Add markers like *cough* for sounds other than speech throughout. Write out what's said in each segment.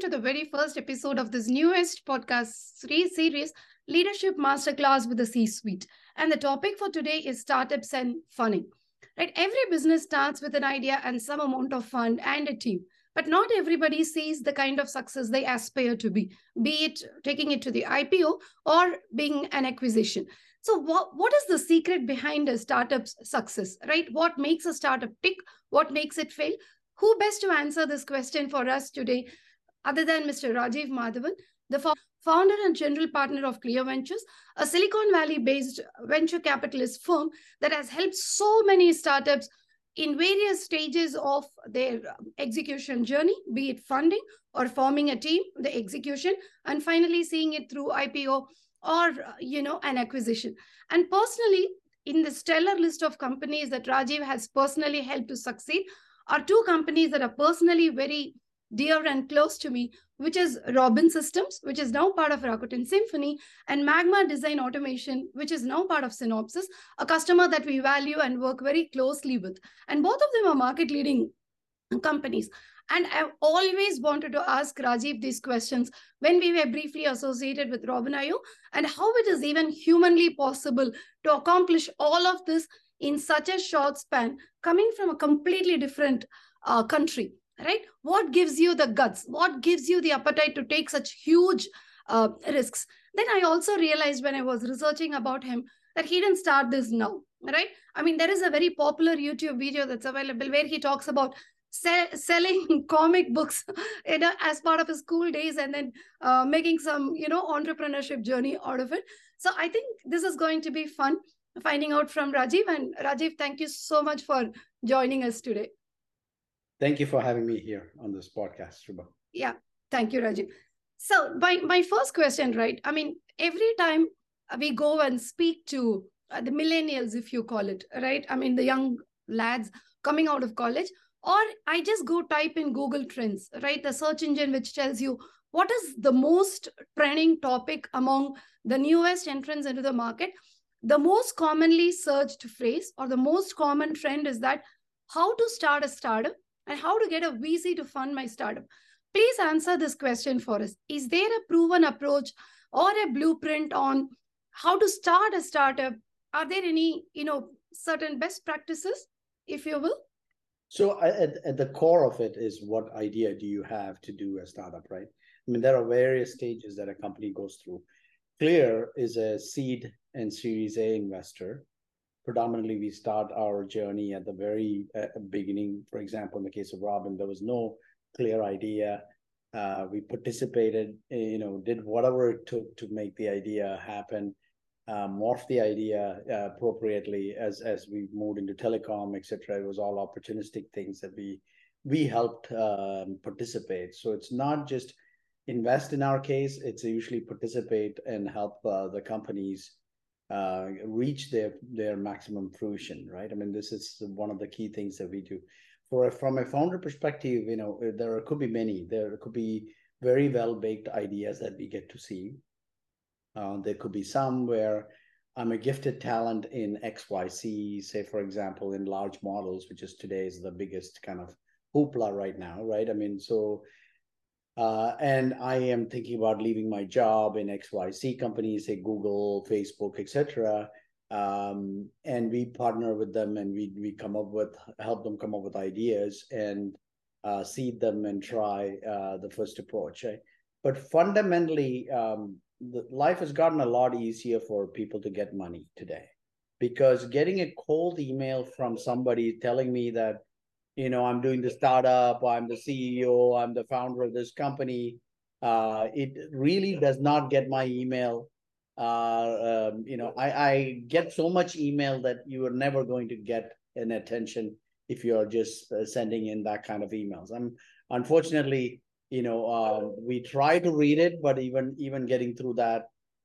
to the very first episode of this newest podcast series, Leadership Masterclass with the C Suite. And the topic for today is startups and funding. Right? Every business starts with an idea and some amount of fund and a team. But not everybody sees the kind of success they aspire to be, be it taking it to the IPO or being an acquisition. So, what, what is the secret behind a startup's success, right? What makes a startup tick? What makes it fail? Who best to answer this question for us today, other than Mr. Rajiv Madhavan, the founder and general partner of Clear Ventures, a Silicon Valley based venture capitalist firm that has helped so many startups in various stages of their execution journey, be it funding or forming a team, the execution, and finally seeing it through IPO or you know an acquisition. And personally, in the stellar list of companies that Rajiv has personally helped to succeed, are two companies that are personally very dear and close to me, which is Robin Systems, which is now part of Rakuten Symphony, and Magma Design Automation, which is now part of Synopsys, a customer that we value and work very closely with. And both of them are market leading companies. And I've always wanted to ask Rajiv these questions when we were briefly associated with Robin.io and how it is even humanly possible to accomplish all of this in such a short span coming from a completely different uh, country right? What gives you the guts? What gives you the appetite to take such huge uh, risks? Then i also realized when i was researching about him that he didn't start this now right? I mean there is a very popular youtube video that's available where he talks about selling *laughs* comic books *laughs* you know, as part of his school days and then uh, making some you know entrepreneurship journey out of it. So i think this is going to be fun finding out from Rajiv. And Rajiv, thank you so much for joining us today. Thank you for having me here on this podcast, Shubha. Yeah, thank you, Rajiv. So, my, my first question, right? I mean, every time we go and speak to uh, the millennials, if you call it, right? I mean, the young lads coming out of college, or I just go type in Google Trends, right? The search engine which tells you what is the most trending topic among the newest entrants into the market the most commonly searched phrase or the most common trend is that how to start a startup and how to get a VC to fund my startup. Please answer this question for us. Is there a proven approach or a blueprint on how to start a startup? Are there any, you know, certain best practices, if you will? So at, at the core of it is what idea do you have to do a startup, right? I mean, there are various stages that a company goes through. Clear is a seed and Series A investor. Predominantly, we start our journey at the very uh, beginning. For example, in the case of Robin, there was no clear idea. Uh, we participated, you know, did whatever it took to make the idea happen, uh, morph the idea uh, appropriately as as we moved into telecom, etc. It was all opportunistic things that we we helped um, participate. So it's not just invest in our case, it's usually participate and help uh, the companies uh, reach their their maximum fruition, right? I mean, this is one of the key things that we do. For a, from a founder perspective, you know, there could be many. There could be very well baked ideas that we get to see. Uh, there could be some where I'm a gifted talent in XYZ, say for example, in large models, which is today is the biggest kind of hoopla right now, right? I mean, so uh, and I am thinking about leaving my job in XYZ companies, say Google, Facebook, etc. Um, and we partner with them and we we come up with help them come up with ideas and uh, seed them and try uh, the first approach. Right? But fundamentally, um, the, life has gotten a lot easier for people to get money today because getting a cold email from somebody telling me that you know, I'm doing the startup, I'm the CEO, I'm the founder of this company. Uh, it really does not get my email. Uh, um, you know, I, I get so much email that you are never going to get an attention if you're just uh, sending in that kind of emails. I'm unfortunately, you know, uh, we try to read it, but even even getting through that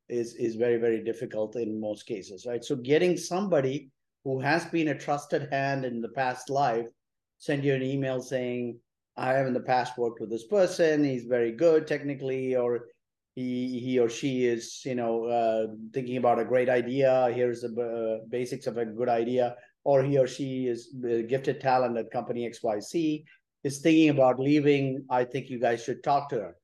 is is very very difficult in most cases, right? So getting somebody who has been a trusted hand in the past life send you an email saying, I have in the past worked with this person. He's very good technically, or he he or she is you know uh, thinking about a great idea. Here's the uh, basics of a good idea, or he or she is gifted talent at company XYZ is thinking about leaving. I think you guys should talk to her.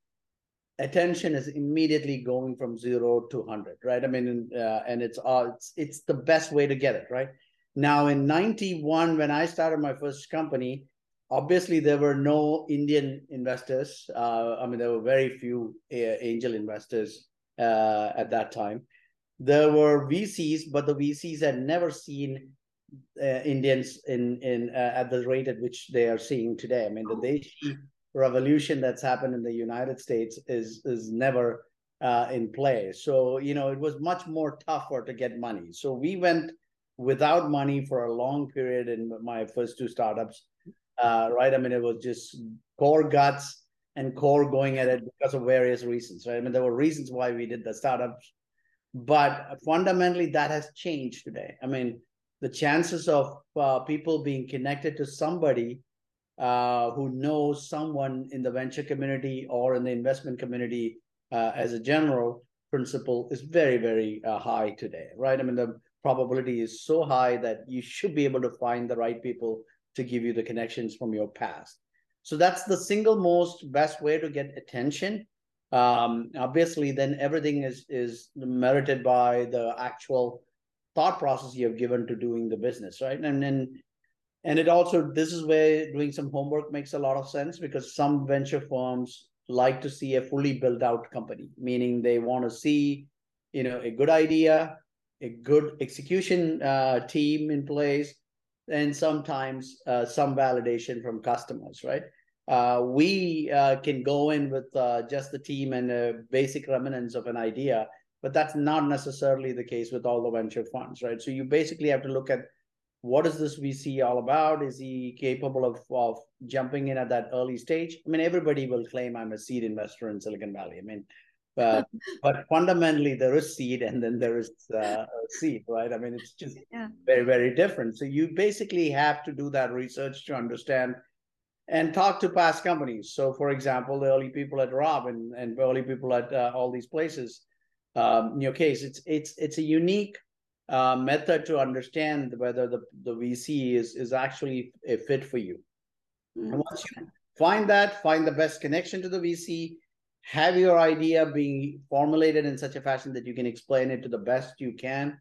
attention is immediately going from zero to 100 right i mean uh, and it's uh, it's it's the best way to get it right now in 91 when i started my first company obviously there were no indian investors uh, i mean there were very few uh, angel investors uh, at that time there were vcs but the vcs had never seen uh, indians in in at the rate at which they are seeing today i mean the Deshi revolution that's happened in the United States is is never uh, in play. So you know it was much more tougher to get money. So we went without money for a long period in my first two startups. Uh, right? I mean, it was just core guts and core going at it because of various reasons. Right? I mean, there were reasons why we did the startups, but fundamentally that has changed today. I mean, the chances of uh, people being connected to somebody uh, who knows someone in the venture community or in the investment community uh, as a general principle is very, very uh, high today, right? I mean, the probability is so high that you should be able to find the right people to give you the connections from your past. So that's the single most best way to get attention. Um, obviously, then everything is is merited by the actual thought process you have given to doing the business, right? And then and it also this is where doing some homework makes a lot of sense because some venture firms like to see a fully built out company meaning they want to see you know a good idea a good execution uh, team in place and sometimes uh, some validation from customers right uh, we uh, can go in with uh, just the team and a basic remnants of an idea but that's not necessarily the case with all the venture funds right so you basically have to look at what is this VC all about? Is he capable of, of jumping in at that early stage? I mean, everybody will claim I'm a seed investor in Silicon Valley. I mean, but *laughs* but fundamentally there is seed and then there is uh, seed, right? I mean, it's just yeah. very very different. So you basically have to do that research to understand and talk to past companies. So, for example, the early people at Robin, and early people at uh, all these places. Um, in your case, it's it's it's a unique uh, method to understand whether the, the VC is, is actually a fit for you. Mm-hmm. And once you find that, find the best connection to the VC, have your idea being formulated in such a fashion that you can explain it to the best you can.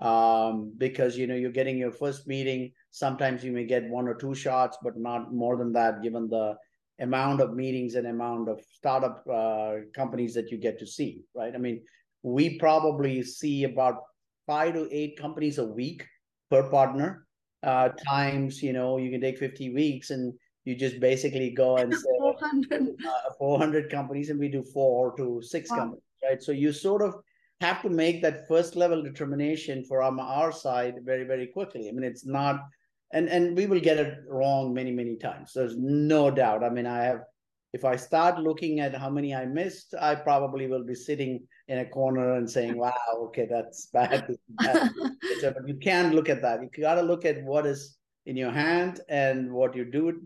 Um, because you know you're getting your first meeting. Sometimes you may get one or two shots, but not more than that, given the amount of meetings and amount of startup uh, companies that you get to see. Right? I mean, we probably see about five to eight companies a week per partner. Uh, times, you know, you can take 50 weeks and you just basically go *laughs* and say 400, uh, 400 companies and we do four to six wow. companies, right? So you sort of have to make that first level determination from our side very, very quickly. I mean, it's not, and and we will get it wrong many, many times. There's no doubt. I mean, I have if I start looking at how many I missed, I probably will be sitting in a corner and saying, *laughs* wow, okay, that's bad. bad. *laughs* but you can't look at that. You got to look at what is in your hand and what you do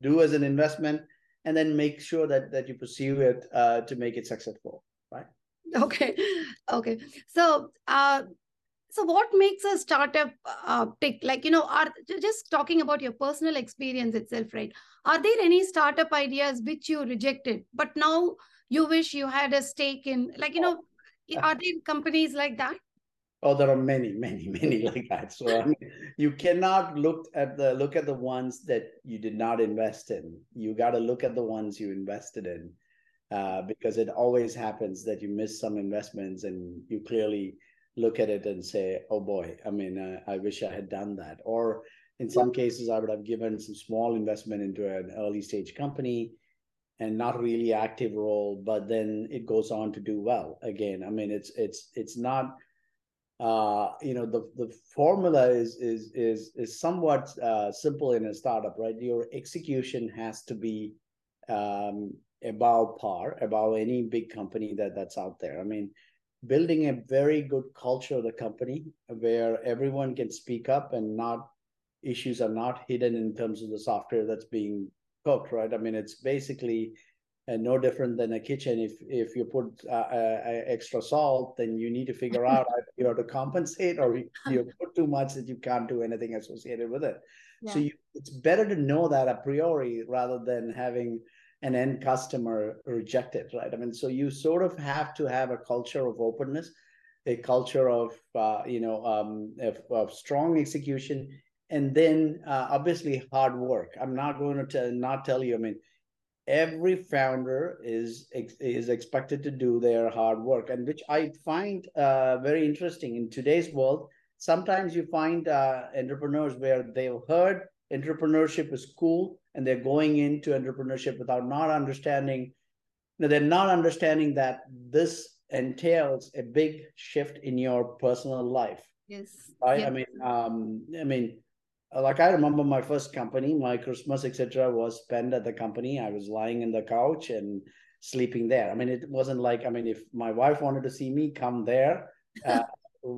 do as an investment, and then make sure that that you pursue it uh, to make it successful. Right. Okay. Okay. So, uh, so what makes a startup uh, tick like you know are just talking about your personal experience itself right are there any startup ideas which you rejected but now you wish you had a stake in like you know are there companies like that oh there are many many *laughs* many like that so I mean, you cannot look at the look at the ones that you did not invest in you got to look at the ones you invested in uh, because it always happens that you miss some investments and you clearly look at it and say, oh boy, I mean, uh, I wish I had done that. Or in some cases, I would have given some small investment into an early stage company and not really active role, but then it goes on to do well again. I mean, it's it's it's not uh, you know the the formula is is is is somewhat uh, simple in a startup, right? Your execution has to be um, above par, above any big company that that's out there. I mean, building a very good culture of the company where everyone can speak up and not issues are not hidden in terms of the software that's being cooked right i mean it's basically uh, no different than a kitchen if if you put uh, uh, extra salt then you need to figure out *laughs* you have to compensate or *laughs* you put too much that you can't do anything associated with it yeah. so you, it's better to know that a priori rather than having an end customer reject it, right? I mean, so you sort of have to have a culture of openness, a culture of uh, you know um, of, of, strong execution, and then uh, obviously hard work. I'm not going to tell, not tell you. I mean, every founder is is expected to do their hard work, and which I find uh, very interesting. In today's world. Sometimes you find uh, entrepreneurs where they've heard entrepreneurship is cool and they're going into entrepreneurship without not understanding you know, they're not understanding that this entails a big shift in your personal life. Yes. Right? I mean um i mean like i remember my first company my christmas etc was spent at the company i was lying in the couch and sleeping there i mean it wasn't like i mean if my wife wanted to see me come there uh, *laughs*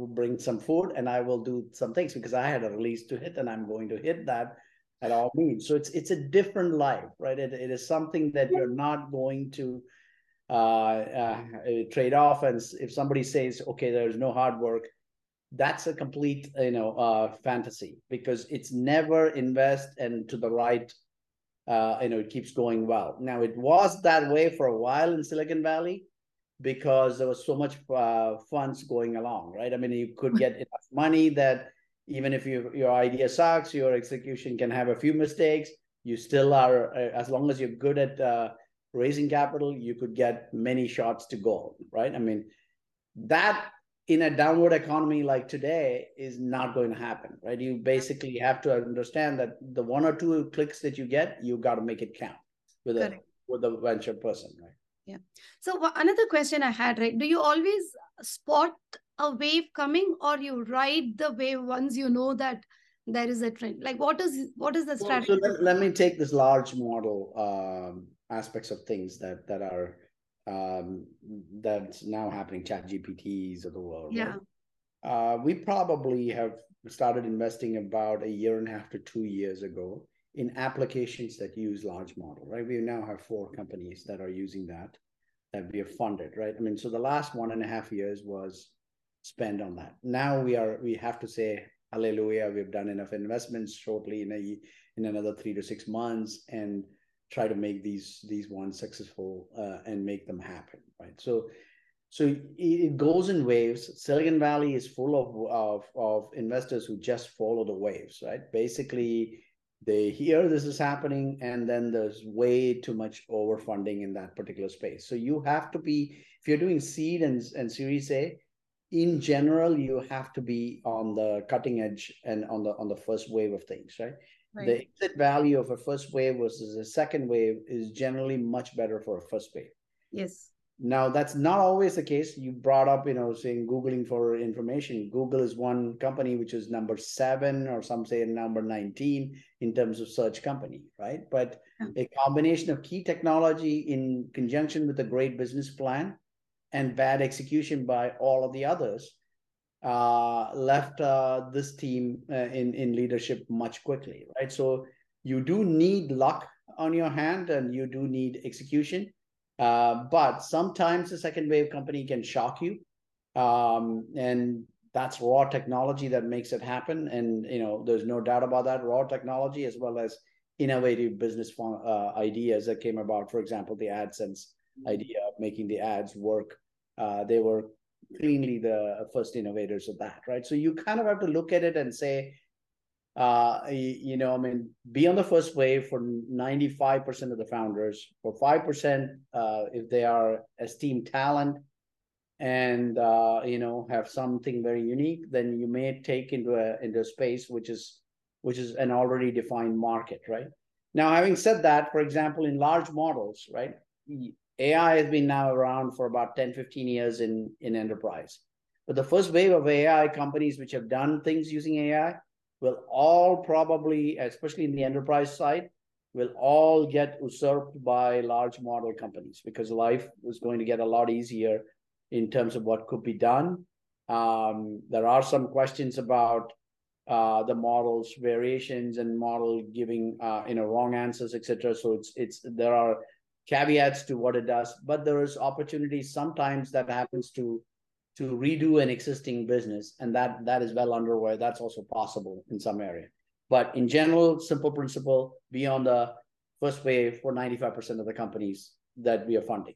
bring some food and I will do some things because I had a release to hit and I'm going to hit that at all means. So it's it's a different life, right? It, it is something that you're not going to uh, uh, trade off. And if somebody says, okay, there's no hard work, that's a complete you know uh, fantasy because it's never invest and to the right. Uh, you know, it keeps going well. Now it was that way for a while in Silicon Valley because there was so much uh, funds going along, right? I mean, you could get enough money that even if you, your idea sucks, your execution can have a few mistakes. You still are, uh, as long as you're good at uh, raising capital, you could get many shots to goal, right? I mean, that in a downward economy like today is not going to happen, right? You basically have to understand that the one or two clicks that you get, you got to make it count with a with a venture person, right? Yeah. So another question I had, right? Do you always spot a wave coming or you ride the wave once you know that there is a trend? Like what is what is the strategy? Well, so let, let, me take this large model um, aspects of things that that are um, that's now happening, chat GPTs of the world. Yeah. Right? Uh, we probably have started investing about a year and a half to two years ago in applications that use large model, right? We now have four companies that are using that, that we have funded, right? I mean, so the last one and a half years was spent on that. Now we are, we have to say, hallelujah, we've done enough investments shortly in a, in another three to six months and try to make these, these ones successful uh, and make them happen, right? So, so it goes in waves. Silicon Valley is full of, of, of investors who just follow the waves, right? Basically, they hear this is happening and then there's way too much overfunding in that particular space so you have to be if you're doing seed and, and series a in general you have to be on the cutting edge and on the on the first wave of things right, right. the exit value of a first wave versus a second wave is generally much better for a first wave yes now, that's not always the case. You brought up, you know, saying Googling for information. Google is one company which is number seven, or some say number 19 in terms of search company, right? But a combination of key technology in conjunction with a great business plan and bad execution by all of the others uh, left uh, this team uh, in, in leadership much quickly, right? So you do need luck on your hand and you do need execution uh, but sometimes the second wave company can shock you. Um, and that's raw technology that makes it happen. And, you know, there's no doubt about that. Raw technology as well as innovative business uh, ideas that came about. For example, the AdSense idea of making the ads work. Uh, they were cleanly the first innovators of that, right? So you kind of have to look at it and say, uh, you know, I mean, be on the first wave for 95% of the founders, for 5%, uh, if they are esteemed talent and, uh, you know, have something very unique, then you may take into a, into a space which is, which is an already defined market, right? Now, having said that, for example, in large models, right, AI has been now around for about 10, 15 years in, in enterprise. But the first wave of AI companies which have done things using AI will all probably, especially in the enterprise side, will all get usurped by large model companies because life is going to get a lot easier in terms of what could be done. Um, there are some questions about uh, the models variations and model giving uh, you know wrong answers, etc. So it's it's there are caveats to what it does, but there is opportunities sometimes that happens to to redo an existing business, and that that is well underway. That's also possible in some area. But in general, simple principle: be on the first wave for 95% of the companies that we are funding.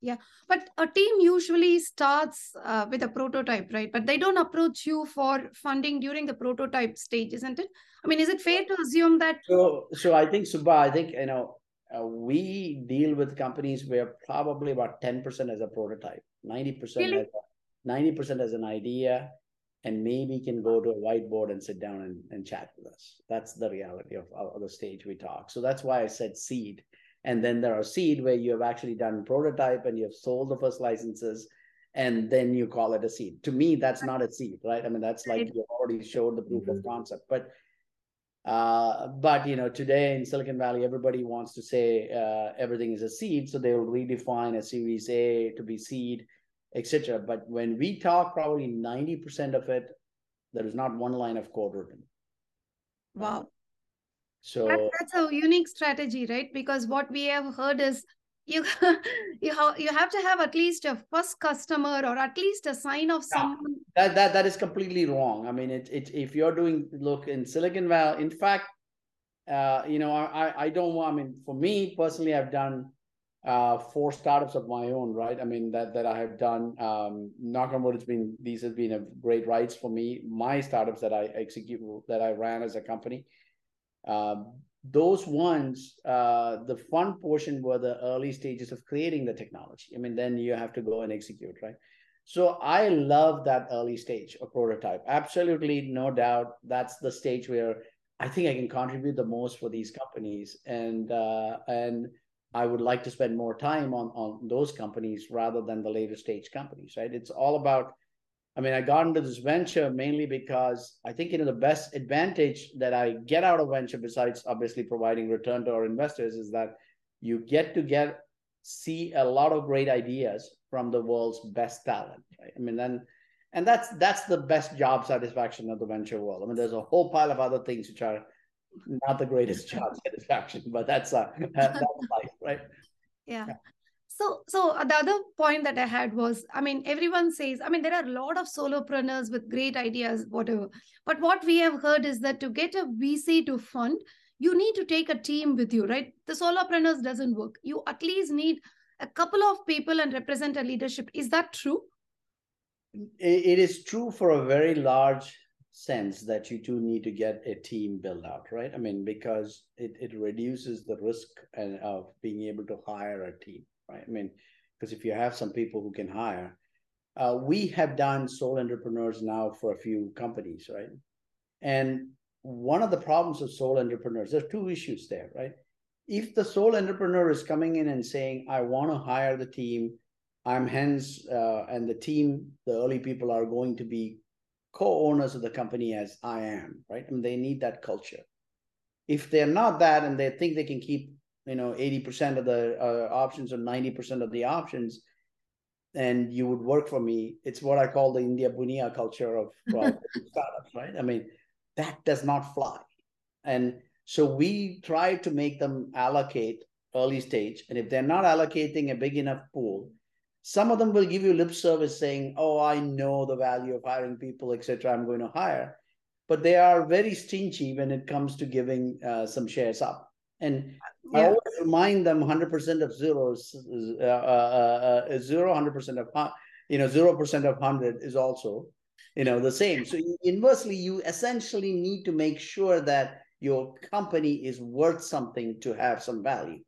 Yeah, but a team usually starts uh, with a prototype, right? But they don't approach you for funding during the prototype stage, isn't it? I mean, is it fair to assume that? So, so I think Subha, I think you know uh, we deal with companies where probably about 10% as a prototype, 90% Really? as a, 90% as an idea, and maybe can go to a whiteboard and sit down and, and chat with us. That's the reality of, of the stage we talk. So that's why I said seed. And then there are seed where you have actually done prototype and you have sold the first licenses, and then you call it a seed. To me, that's not a seed, right? I mean, that's like Right. you already showed the proof of concept. But uh, but you know, today in Silicon Valley, everybody wants to say uh, everything is a seed, so they'll redefine a Series A to be seed, etc. But when we talk, probably ninety percent of it, there is not one line of code written. Wow. So That, that's a unique strategy, right? Because what we have heard is you *laughs* you have you have to have at least a first customer or at least a sign of Yeah. someone. that that that is completely wrong. I mean, it it if you're doing look in Silicon Valley, in fact, uh, you know, I I- don't want. I mean, for me personally, I've done uh four startups of my own, right? I mean that that I have done. Um, knock on wood, it's been these have been a great rides for me. My startups that I execute that I ran as a company. Um, those ones, uh, the fun portion were the early stages of creating the technology. I mean, then you have to go and execute, right? So I love that early stage of prototype. Absolutely, no doubt. That's the stage where I think I can contribute the most for these companies, and uh, and I would like to spend more time on on those companies rather than the later stage companies. Right? It's all about. I mean, I got into this venture mainly because I think you know the best advantage that I get out of venture, besides obviously providing return to our investors, is that you get to get see a lot of great ideas from the world's best talent. Right? I mean, then, and that's that's the best job satisfaction of the venture world. I mean, there's a whole pile of other things which are not the greatest *laughs* job satisfaction, but that's uh, that's life, right? Yeah. Yeah. So, so uh, the other point that I had was, I mean, everyone says, I mean, there are a lot of solopreneurs with great ideas, whatever. But what we have heard is that to get a VC to fund, you need to take a team with you, right? The solopreneurs doesn't work. You at least need a couple of people and represent a leadership. Is that true? It, is true for a very large sense that you do need to get a team built out, right? I mean, because it, it reduces the risk and of being able to hire a team, right? I mean, because if you have some people who can hire, uh, we have done sole entrepreneurs now for a few companies, right? And one of the problems of sole entrepreneurs, there's two issues there, right? If the sole entrepreneur is coming in and saying, I want to hire the team, I'm hence, uh, and the team, the early people are going to be co-owners of the company as I am, right? And they need that culture. If they're not that and they think they can keep, you know, 80% of the uh, options or 90% of the options, and you would work for me, it's what I call the India Bunia culture of *laughs* well, startups, right? I mean, that does not fly. And so we try to make them allocate early stage. And if they're not allocating a big enough pool, some of them will give you lip service saying, "Oh, I know the value of hiring people, etc. I'm going to hire," but they are very stingy when it comes to giving uh, some shares up. And I always remind them 100% of zeros, is, uh, uh, uh, zero, 100% of you know, zero percent of hundred is also you know the same. So inversely, you essentially need to make sure that your company is worth something to have some value.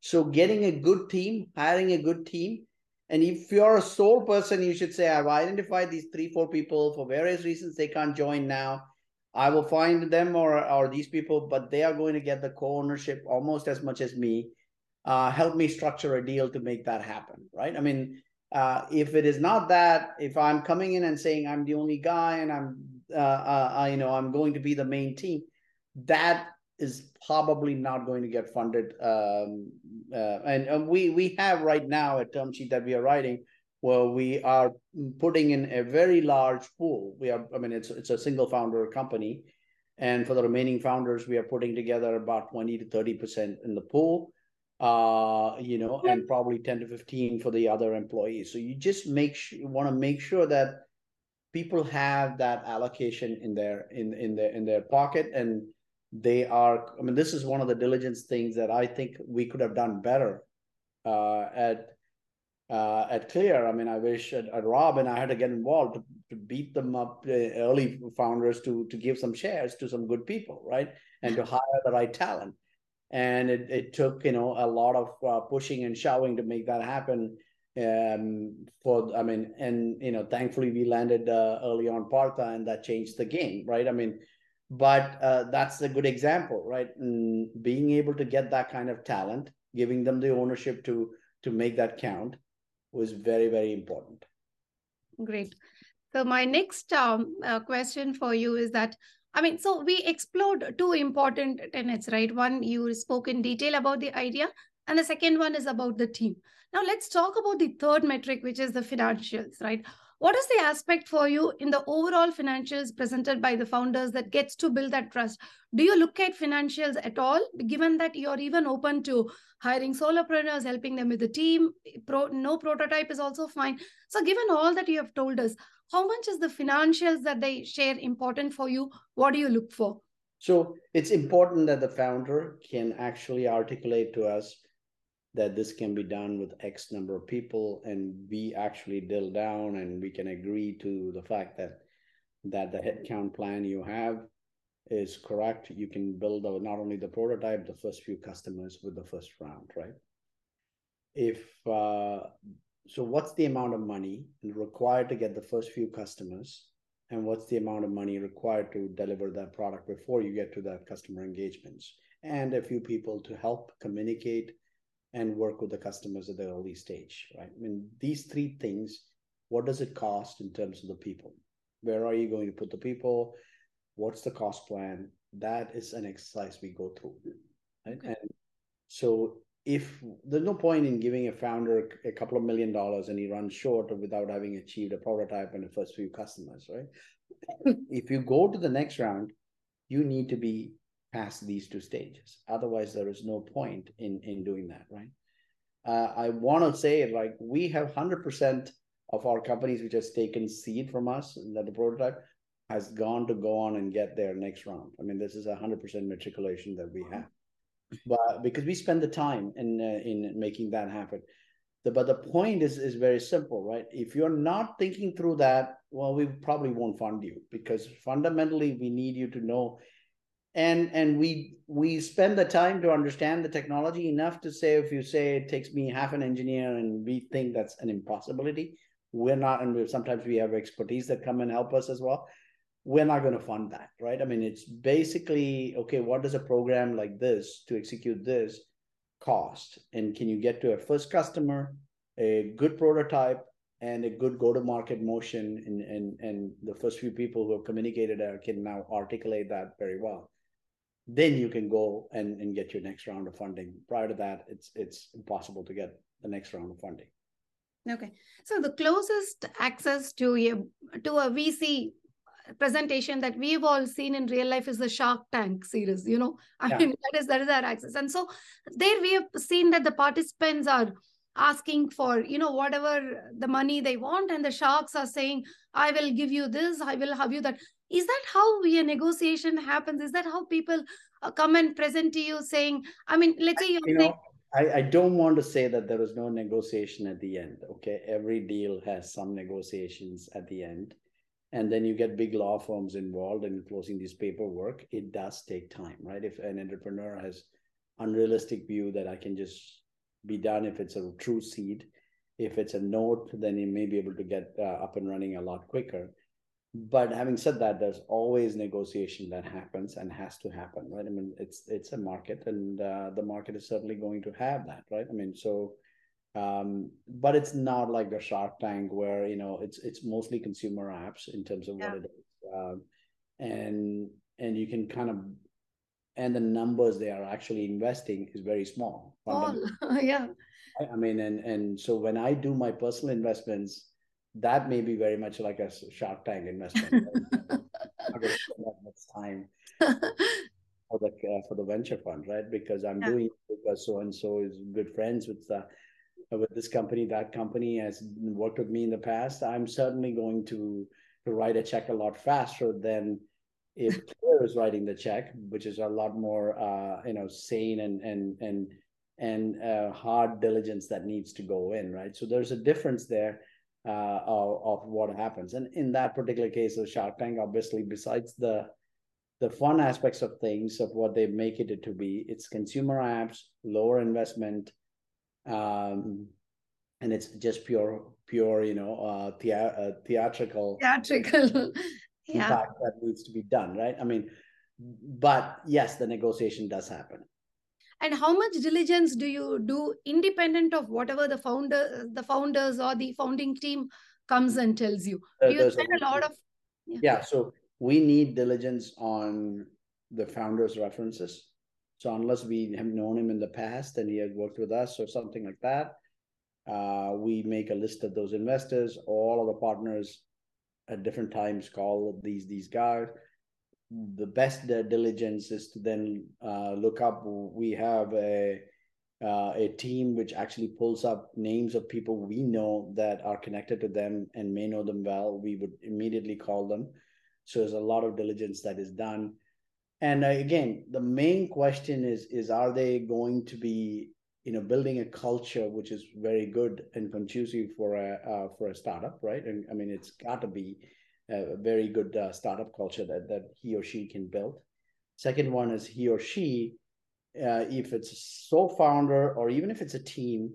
So getting a good team, hiring a good team, and if you're a sole person, you should say, I've identified these three, four people for various reasons they can't join now. I will find them or or these people, but they are going to get the co-ownership almost as much as me. Uh, help me structure a deal to make that happen, right? I mean, uh, if it is not that, if I'm coming in and saying I'm the only guy and I'm, uh, uh, uh, you know, I'm going to be the main team, that is probably not going to get funded. Um, uh, and, and we we have right now a term sheet that we are writing where we are putting in a very large pool. We are, I mean, it's it's a single founder company, and for the remaining founders, we are putting together about twenty to thirty percent in the pool. Uh, you know, and probably ten to fifteen for the other employees. So you just make sure you want to make sure that people have that allocation in their in in their in their pocket and they are i mean this is one of the diligence things that i think we could have done better uh, at uh, at clear. I mean i wish at, at Robin i had to get involved to, to beat them up uh, early founders to to give some shares to some good people right? And to hire the right talent. And it, it took you know a lot of uh, pushing and shoving to make that happen um for i mean and you know thankfully we landed uh, early on partha and that changed the game right? I mean but uh, that's a good example right? And being able to get that kind of talent giving them the ownership to to make that count was very very important. Great. So my next um, uh, question for you is that i mean so we explored two important tenets right? One you spoke in detail about the idea and the second one is about the team. Now let's talk about the third metric which is the financials right what is the aspect for you in the overall financials presented by the founders that gets to build that trust? Do you look at financials at all given that you're even open to hiring solopreneurs helping them with the team? Pro, no prototype is also fine. So given all that you have told us how much is the financials that they share important for you? What do you look for? So it's important that the founder can actually articulate to us that this can be done with X number of people, and we actually drill down and we can agree to the fact that that the headcount plan you have is correct. You can build a, not only the prototype, the first few customers with the first round, right? If uh, so, what's the amount of money required to get the first few customers, and what's the amount of money required to deliver that product before you get to that customer engagements, and a few people to help communicate and work with the customers at the early stage, right? I mean, these three things, what does it cost in terms of the people? Where are you going to put the people? What's the cost plan? That is an exercise we go through. Right? Okay. And so if there's no point in giving a founder a couple of million dollars and he runs short without having achieved a prototype and the first few customers, right? *laughs* if you go to the next round, you need to be past these two stages. Otherwise, there is no point in in doing that, right? Uh, I want to say like we have hundred percent of our companies which has taken seed from us that the prototype has gone to go on and get their next round. I mean, this is a hundred percent matriculation that we have, but because we spend the time in uh, in making that happen. The, but the point is is very simple, right? If you're not thinking through that, well, we probably won't fund you because fundamentally we need you to know and and we we spend the time to understand the technology enough to say if you say it takes me half an engineer and we think that's an impossibility we're not and sometimes we have expertise that come and help us as well we're not going to fund that right? I mean it's basically okay what does a program like this to execute this cost? And can you get to a first customer a good prototype and a good go-to-market motion? And, and and the first few people who have communicated can now articulate that very well then you can go and, and get your next round of funding. Prior to that, it's it's impossible to get the next round of funding. Okay, so the closest access to a to a VC presentation that we've all seen in real life is the Shark Tank series. You know, I yeah. mean that is that is our access, and so there we have seen that the participants are asking for you know whatever the money they want and the sharks are saying i will give you this i will have you that is that how a negotiation happens? Is that how people uh, come and present to you saying i mean let's say you're you saying, know, I, I don't want to say that there is no negotiation at the end okay? Every deal has some negotiations at the end and then you get big law firms involved in closing this paperwork. It does take time right? If an entrepreneur has unrealistic view that i can just be done if it's a true seed if it's a note then you may be able to get uh, up and running a lot quicker but having said that there's always negotiation that happens and has to happen right? I mean it's it's a market and uh, the market is certainly going to have that right? I mean so um, but it's not like the shark tank where you know it's it's mostly consumer apps in terms of yeah. what it is um, and and you can kind of and the numbers they are actually investing is very small. Oh, *laughs* yeah. I, I mean and and so when i do my personal investments that may be very much like a Shark Tank investment. I'm *laughs* going that much time *laughs* for the uh, for the venture fund, right? Because I'm yeah. doing it because so and so is good friends with the with this company, that company has worked with me in the past. I'm certainly going to to write a check a lot faster than if *laughs* Clear is writing the check, which is a lot more uh, you know sane and and and and uh, hard diligence that needs to go in, right? So there's a difference there uh, of, of what happens. And in that particular case of Shark Tank, obviously, besides the the fun aspects of things of what they make it to be, it's consumer apps, lower investment, um, and it's just pure pure you know uh, thea- uh, theatrical theatrical *laughs* yeah. impact that needs to be done, right? I mean, but yes, the negotiation does happen. And how much diligence do you do independent of whatever the founder, the founders or the founding team comes and tells you? Do you spend a, lot of yeah. yeah. So we need diligence on the founder's references. So unless we have known him in the past and he has worked with us or something like that, uh, we make a list of those investors. All of the partners at different times call these these guys the best diligence is to then uh, look up. We have a uh, a team which actually pulls up names of people we know that are connected to them and may know them well. We would immediately call them. So there's a lot of diligence that is done. And uh, again the main question is is are they going to be you know building a culture which is very good and conducive for a uh, for a startup right? And i mean it's got to be a very good uh, startup culture that that he or she can build. Second one is he or she uh, if it's a sole founder or even if it's a team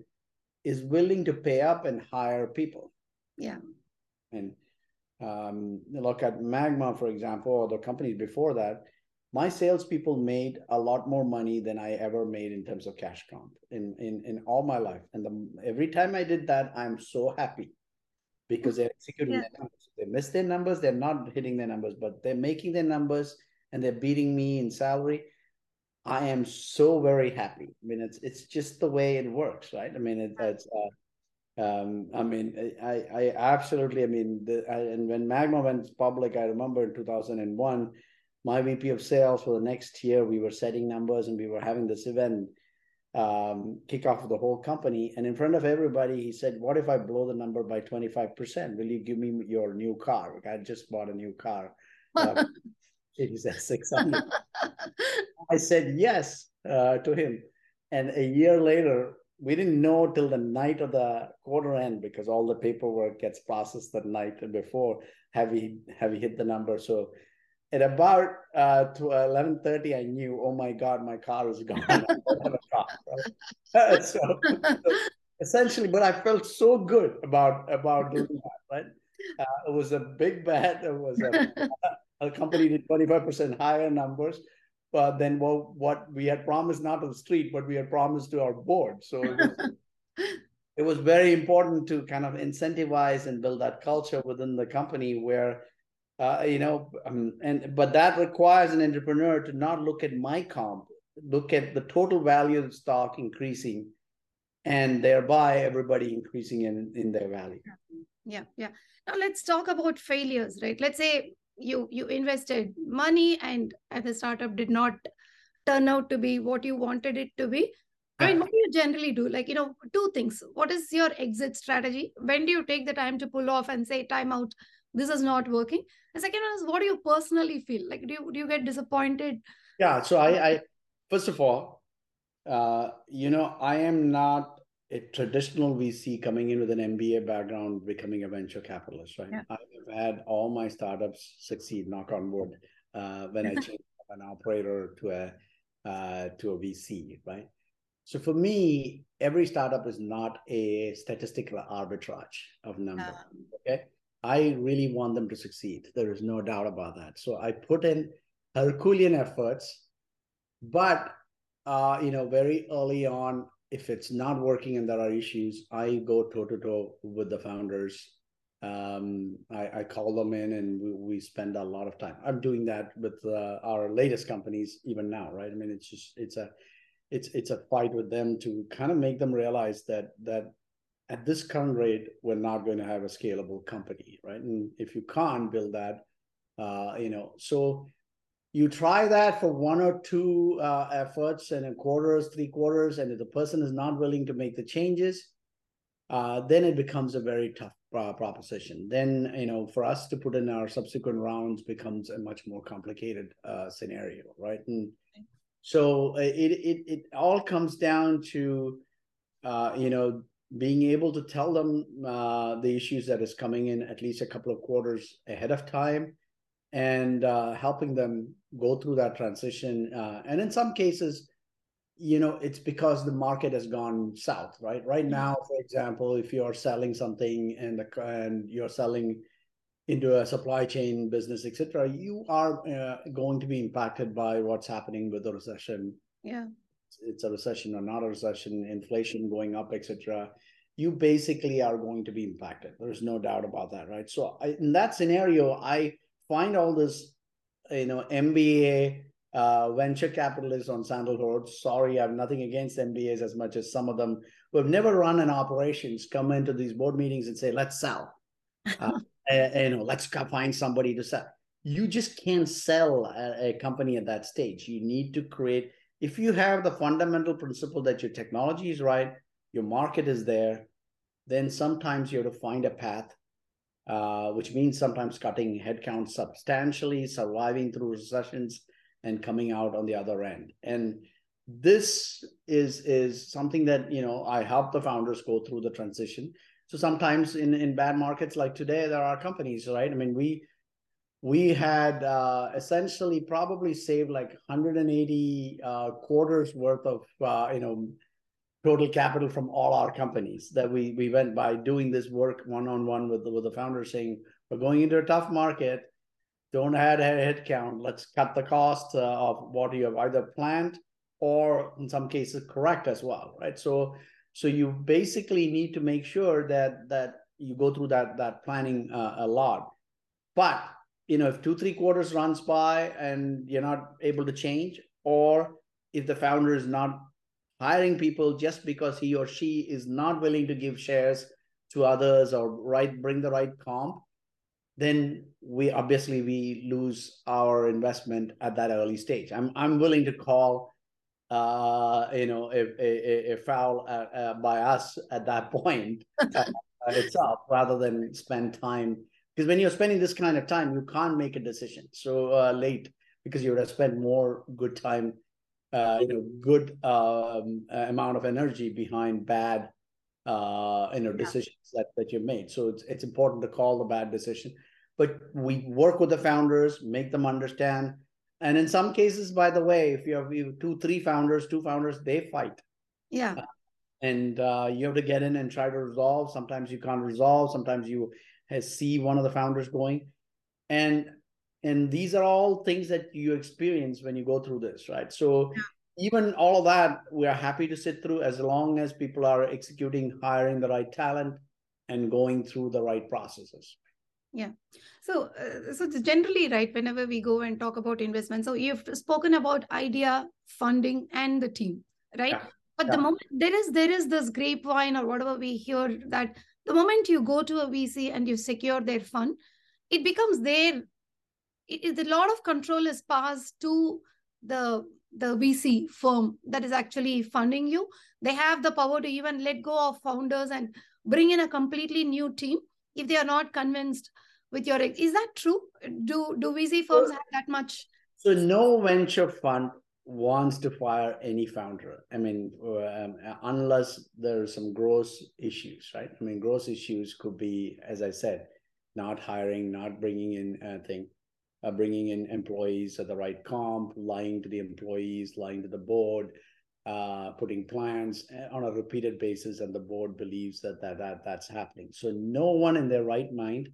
is willing to pay up and hire people. Yeah. And um, look at magma for example or the companies before that. My salespeople made a lot more money than I ever made in terms of cash comp in in, in all my life. And the, every time I did that, I'm so happy because they're executing yeah. their numbers. They miss their numbers, they're not hitting their numbers, but they're making their numbers and they're beating me in salary. I am so very happy. I mean, it's it's just the way it works, right? I mean, it, it's. Uh, um, I mean, I, I absolutely. I mean, the, I, and when Magma went public, I remember in two thousand and one, my VP of sales for the next year, we were setting numbers and we were having this event um, kick off the whole company. And in front of everybody, he said, What if I blow the number by 25%? Will you give me your new car? I just bought a new car. Uh, *laughs* he said 600. *laughs* I said yes uh, to him. And a year later, we didn't know till the night of the quarter end because all the paperwork gets processed the night before have we have we hit the number. So at about uh, to 11.30 i knew oh my god my car is gone *laughs* i don't have a car right? so, so, essentially but i felt so good about about doing that right? Uh, it was a big bet. It was a, *laughs* a company did 25% higher numbers but then what, what we had promised not to the street but we had promised to our board. So it was, it was very important to kind of incentivize and build that culture within the company where uh, you know, um, and but that requires an entrepreneur to not look at my comp, look at the total value of the stock increasing, and thereby everybody increasing in in their value. Yeah, yeah. Now let's talk about failures, right? Let's say you you invested money and and the startup did not turn out to be what you wanted it to be. I mean, what do you generally do? Like, you know, two things. What is your exit strategy? When do you take the time to pull off and say, time out, this is not working? The second one is what do you personally feel? Like do you do you get disappointed? Yeah. So I, I first of all, uh, you know, I am not a traditional VC coming in with an MBA background, becoming a venture capitalist, right? Yeah. I have had all my startups succeed, knock on wood, uh, when I *laughs* changed from an operator to a uh, to a VC, right? So for me, every startup is not a statistical arbitrage of number. Um, okay. I really want them to succeed. There is no doubt about that. So I put in Herculean efforts, but uh, you know, very early on, if it's not working and there are issues, I go toe to toe with the founders. Um, I, I, call them in and we, we, spend a lot of time. I'm doing that with uh, our latest companies even now, right? I mean, it's just it's a it's it's a fight with them to kind of make them realize that that at this current rate, we're not going to have a scalable company, right? And if you can't build that, uh, you know, so you try that for one or two uh, efforts and a quarters, three quarters, and if the person is not willing to make the changes, uh, then it becomes a very tough uh, proposition. Then, you know, for us to put in our subsequent rounds becomes a much more complicated uh, scenario, right? And so uh, it it it all comes down to, uh, you know, being able to tell them the issues that is coming in at least a couple of quarters ahead of time, and uh, helping them go through that transition. Uh, and in some cases, you know it's because the market has gone south right? Right now for example if you're selling something and the and you're selling into a supply chain business etc you are uh, going to be impacted by what's happening with the recession. Yeah. It's a recession or not a recession inflation going up etc you basically are going to be impacted. There's no doubt about that right? So I, in that scenario i find all this you know mba uh, venture capitalists on Sand Hill Road. Sorry, I have nothing against MBAs as much as some of them who have never run an operations come into these board meetings and say, "Let's sell," *laughs* uh, and, you know, let's find somebody to sell. You just can't sell a, a company at that stage. You need to create. If you have the fundamental principle that your technology is right, your market is there, then sometimes you have to find a path uh, which means sometimes cutting headcount substantially, surviving through recessions, and coming out on the other end. And this is is something that you know I help the founders go through the transition. So sometimes in in bad markets like today, there are companies, right? I mean, we we had uh, essentially probably saved like 180 uh, quarters worth of uh, you know total capital from all our companies that we we went by doing this work one on one with the, with the founders saying we're going into a tough market don't add a head count. Let's cut the cost uh, of what you have either planned or in some cases correct as well, right? So so you basically need to make sure that that you go through that that planning uh, a lot. But you know, if two three quarters runs by and you're not able to change, or if the founder is not hiring people just because he or she is not willing to give shares to others or right bring the right comp then we obviously we lose our investment at that early stage. I'm I'm willing to call, uh, you know, a, a, a foul uh, uh, by us at that *laughs* point uh, itself, rather than spend time. Because when you're spending this kind of time, you can't make a decision so uh, late because you would have spent more good time, uh, you know, good um, amount of energy behind bad uh, you know decisions yeah. that that you made. So it's it's important to call the bad decision, but we work with the founders, make them understand. And in some cases, by the way, if you have, you two, three founders, two founders, they fight. Yeah. Uh, and uh, you have to get in and try to resolve. Sometimes you can't resolve. Sometimes you see one of the founders going, and and these are all things that you experience when you go through this, right? So. Yeah even all of that, we are happy to sit through as long as people are executing, hiring the right talent, and going through the right processes. Yeah. So, uh, so it's generally, right, whenever we go and talk about investment, so you've spoken about idea, funding, and the team, right? Yeah. But yeah. the moment there is there is this grapevine or whatever we hear that the moment you go to a VC and you secure their fund, it becomes their it is a lot of control is passed to the the VC firm that is actually funding you. They have the power to even let go of founders and bring in a completely new team if they are not convinced with your is that true? Do do vc firms so, have that much? so no venture fund wants to fire any founder. I mean um, unless there are some gross issues right? I mean gross issues could be as i said not hiring not bringing in anything uh, bringing in employees at the right comp lying to the employees lying to the board uh, putting plans uh, on a repeated basis, and the board believes that, that that that's happening. So no one in their right mind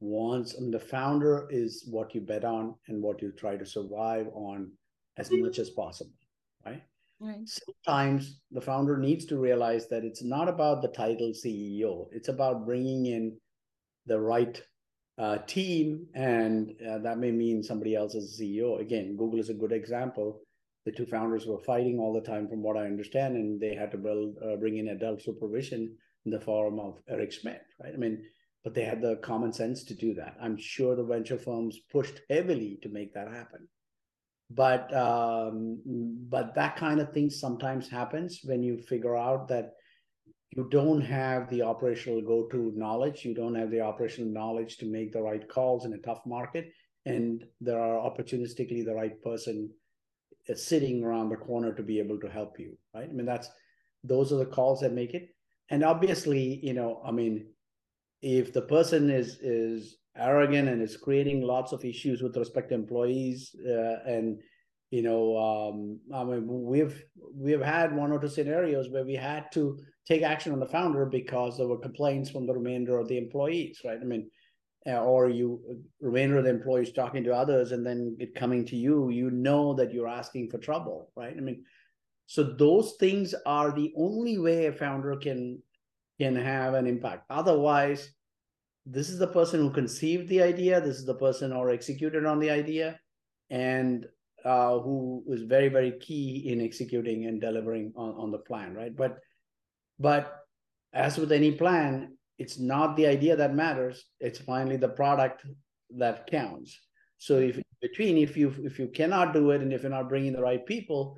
wants. I mean, the founder is what you bet on and what you try to survive on as much as possible, right? Right. Sometimes the founder needs to realize that it's not about the title CEO. It's about bringing in the right uh, team, and uh, that may mean somebody else as CEO. Again, Google is a good example the two founders were fighting all the time, from what I understand, and they had to build, uh, bring in adult supervision in the form of Eric Schmidt, right? I mean, but they had the common sense to do that. I'm sure the venture firms pushed heavily to make that happen. But um, but that kind of thing sometimes happens when you figure out that you don't have the operational go-to knowledge. You don't have the operational knowledge to make the right calls in a tough market. And there are opportunistically the right person uh, sitting around the corner to be able to help you right? I mean that's those are the calls that make it. And obviously you know i mean if the person is is arrogant and is creating lots of issues with respect to employees uh, and you know um, i mean we've we've had one or two scenarios where we had to take action on the founder because there were complaints from the remainder of the employees right? I mean uh, or you remainder of the employees talking to others and then it coming to you you know that you're asking for trouble right? I mean so those things are the only way a founder can can have an impact. Otherwise this is the person who conceived the idea this is the person or executed on the idea and uh, who was very very key in executing and delivering on, on the plan right? But but as with any plan it's not the idea that matters. It's finally the product that counts. So if between if you if you cannot do it and if you're not bringing the right people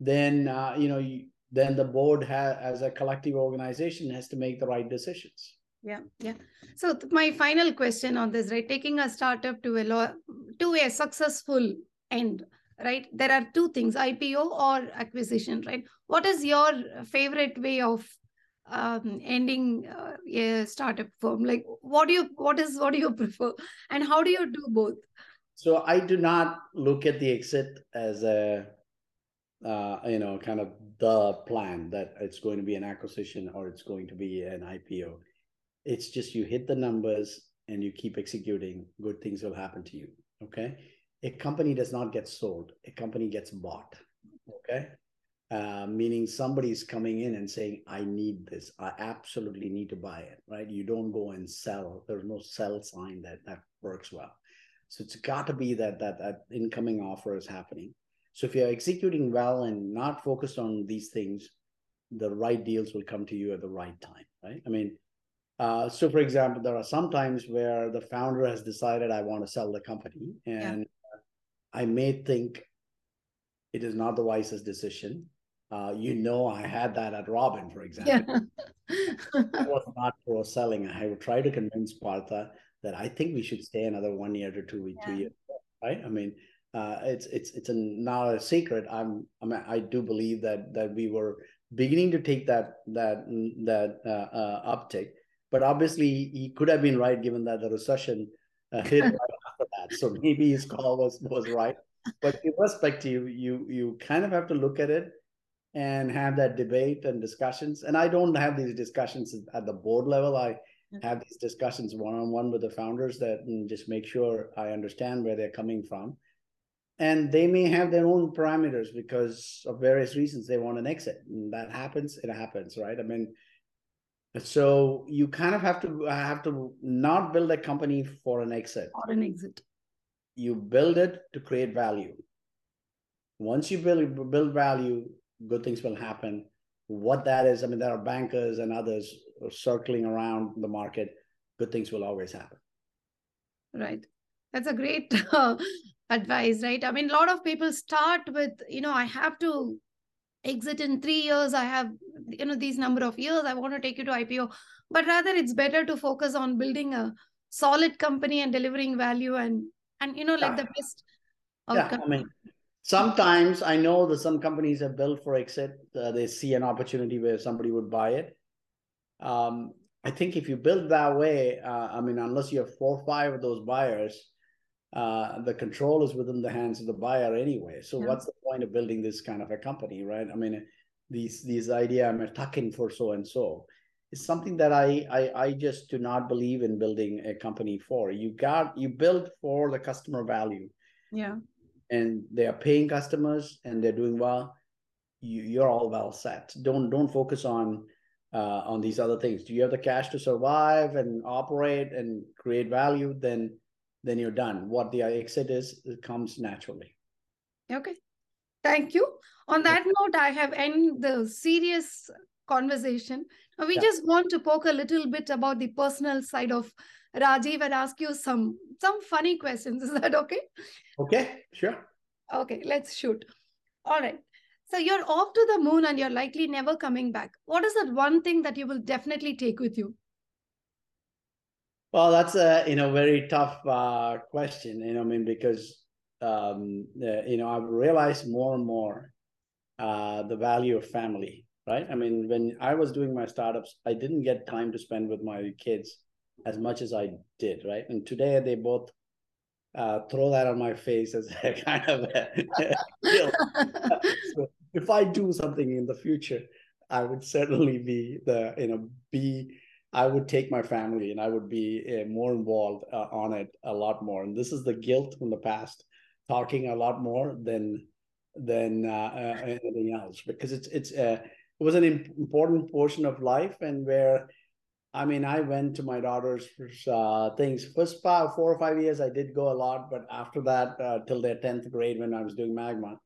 then uh, you know you, then the board has as a collective organization has to make the right decisions. Yeah yeah. So th- my final question on this right? Taking a startup to a lo- to a successful end right? There are two things ipo or acquisition right? What is your favorite way of um, ending uh, a startup firm? Like what do you what is what do you *laughs* prefer? And how do you do both? So i do not look at the exit as a uh, you know kind of the plan that it's going to be an acquisition or it's going to be an ipo it's just you hit the numbers and you keep executing. Good things will happen to you okay a company does not get sold. A company gets bought okay? Uh, meaning somebody's coming in and saying i need this. I absolutely need to buy it right? You don't go and sell. There's no sell sign that that works well. So it's got to be that that that incoming offer is happening. So if you're executing well and not focused on these things the right deals will come to you at the right time right? I mean uh, so for example there are some times where the founder has decided i want to sell the company and. I may think it is not the wisest decision uh, you know, I had that at Robin, for example. Yeah. I was not for selling. I would try to convince Partha that I think we should stay another one year to two, yeah. two years, right? I mean, uh, it's it's it's a, not a secret. I'm I mean, I do believe that that we were beginning to take that that that uh, uh, uptick, but obviously he could have been right given that the recession uh, hit that. So maybe his call was was right. But irrespective, you you kind of have to look at it and have that debate and discussions. And I don't have these discussions at the board level. I mm. have these discussions one on one with the founders that mm, just make sure I understand where they're coming from. And they may have their own parameters because of various reasons they want an exit. And that happens, it happens, right? I mean, so you kind of have to have to not build a company for an exit. For an exit. You build it to create value. Once you build build value, good things will happen. What that is, I mean, there are bankers and others circling around the market. Good things will always happen. Right. That's a great uh, advice, right? I mean, a lot of people start with, you know, I have to exit in three years. I have, you know, these number of years. I want to take you to IPO. But rather, it's better to focus on building a solid company and delivering value and, and you know, like yeah. the best. Outcome. Yeah, I mean, Sometimes I know that some companies have built for exit. Uh, they see an opportunity where somebody would buy it. Um, I think if you build that way, uh, I mean, unless you have four or five of those buyers, uh, the control is within the hands of the buyer anyway. So yeah. what's the point of building this kind of a company, right? I mean, these these idea I'm a tuck-in for so and so is something that I, I I just do not believe in building a company for. You got you build for the customer value. Yeah and they are paying customers and they're doing well, you, you're all well set. Don't don't focus on uh, on these other things. Do you have the cash to survive and operate and create value? Then then you're done. What the exit is, it comes naturally. Okay, thank you. On that note, I have end the serious conversation. We yeah. just want to poke a little bit about the personal side of Rajiv and ask you some some funny questions. *laughs* Is that okay? Okay, sure. Okay, let's shoot. All right. So you're off to the moon and you're likely never coming back. What is that one thing that you will definitely take with you? Well, that's a you know very tough uh, question. You know, I mean, because um, uh, you know I've realized more and more uh, the value of family. Right. I mean, when I was doing my startups, I didn't get time to spend with my kids as much as I did. Right. And today they both uh, throw that on my face as *laughs* a kind of a, *laughs* so if I do something in the future, I would certainly be the you know be I would take my family and I would be uh, more involved uh, on it a lot more. And this is the guilt from the past, talking a lot more than than uh, uh anything else because it's it's uh, it was an important portion of life and where I mean I went to my daughter's uh, things first five, four or five years I did go a lot, but after that till their tenth grade when I was doing Magma,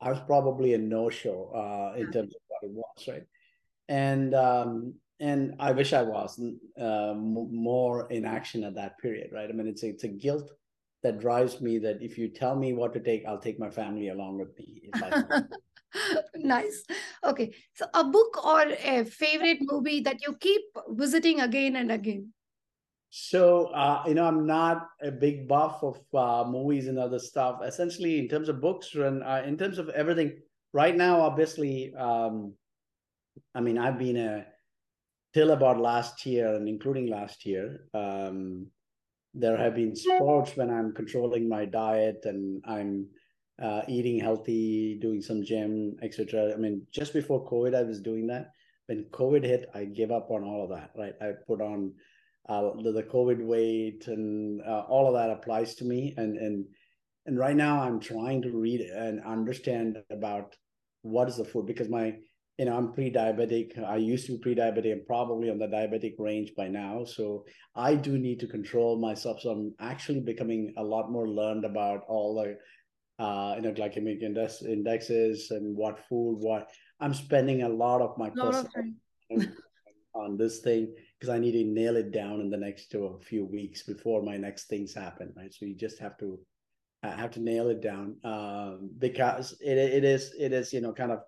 I was probably a no show in terms of what it was right, and um, and I wish I was uh, more in action at that period, right? I mean, it's a, it's a guilt that drives me that if you tell me what to take, I'll take my family along with me. *laughs* *laughs* nice. Okay. So, a book or a favorite movie that you keep visiting again and again? So, uh, you know, I'm not a big buff of uh, movies and other stuff. Essentially, in terms of books and uh, in terms of everything, right now, obviously, um, I mean, I've been a till about last year and including last year, um, there have been sports when I'm controlling my diet and I'm uh, eating healthy, doing some gym, etc. I mean, just before COVID, I was doing that. When COVID hit, I gave up on all of that. Right, I put on uh, the, the, COVID weight, and uh, all of that applies to me. And and and right now, I'm trying to read and understand about what is the food because my you know, I'm pre-diabetic. I used to be pre-diabetic. I'm probably on the diabetic range by now. So I do need to control myself. So I'm actually becoming a lot more learned about all the, uh, you know, glycemic index, indexes and what food, what I'm spending a lot of my lot of on this thing because I need to nail it down in the next a few weeks before my next things happen. Right. So you just have to uh, have to nail it down um, because it, it is, it is, you know, kind of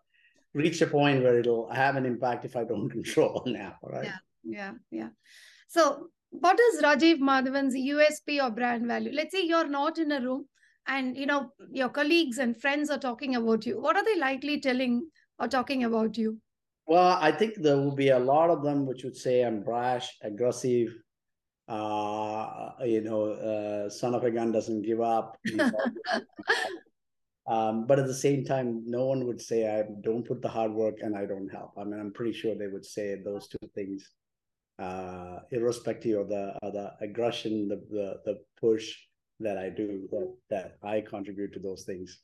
reach a point where it'll have an impact if I don't *laughs* control now, right? Yeah, yeah, yeah. So, what is Rajiv Madhavan's USP or brand value? Let's say you're not in a room and you know your colleagues and friends are talking about you. What are they likely telling or talking about you? Well, I think there will be a lot of them which would say I'm brash, aggressive, uh, you know, uh, son of a gun doesn't give up. *laughs* Um, but at the same time, no one would say I don't put the hard work and I don't help. I mean, I'm pretty sure they would say those two things, uh, irrespective of the of the aggression, the, the the push that I do, that that I contribute to those things.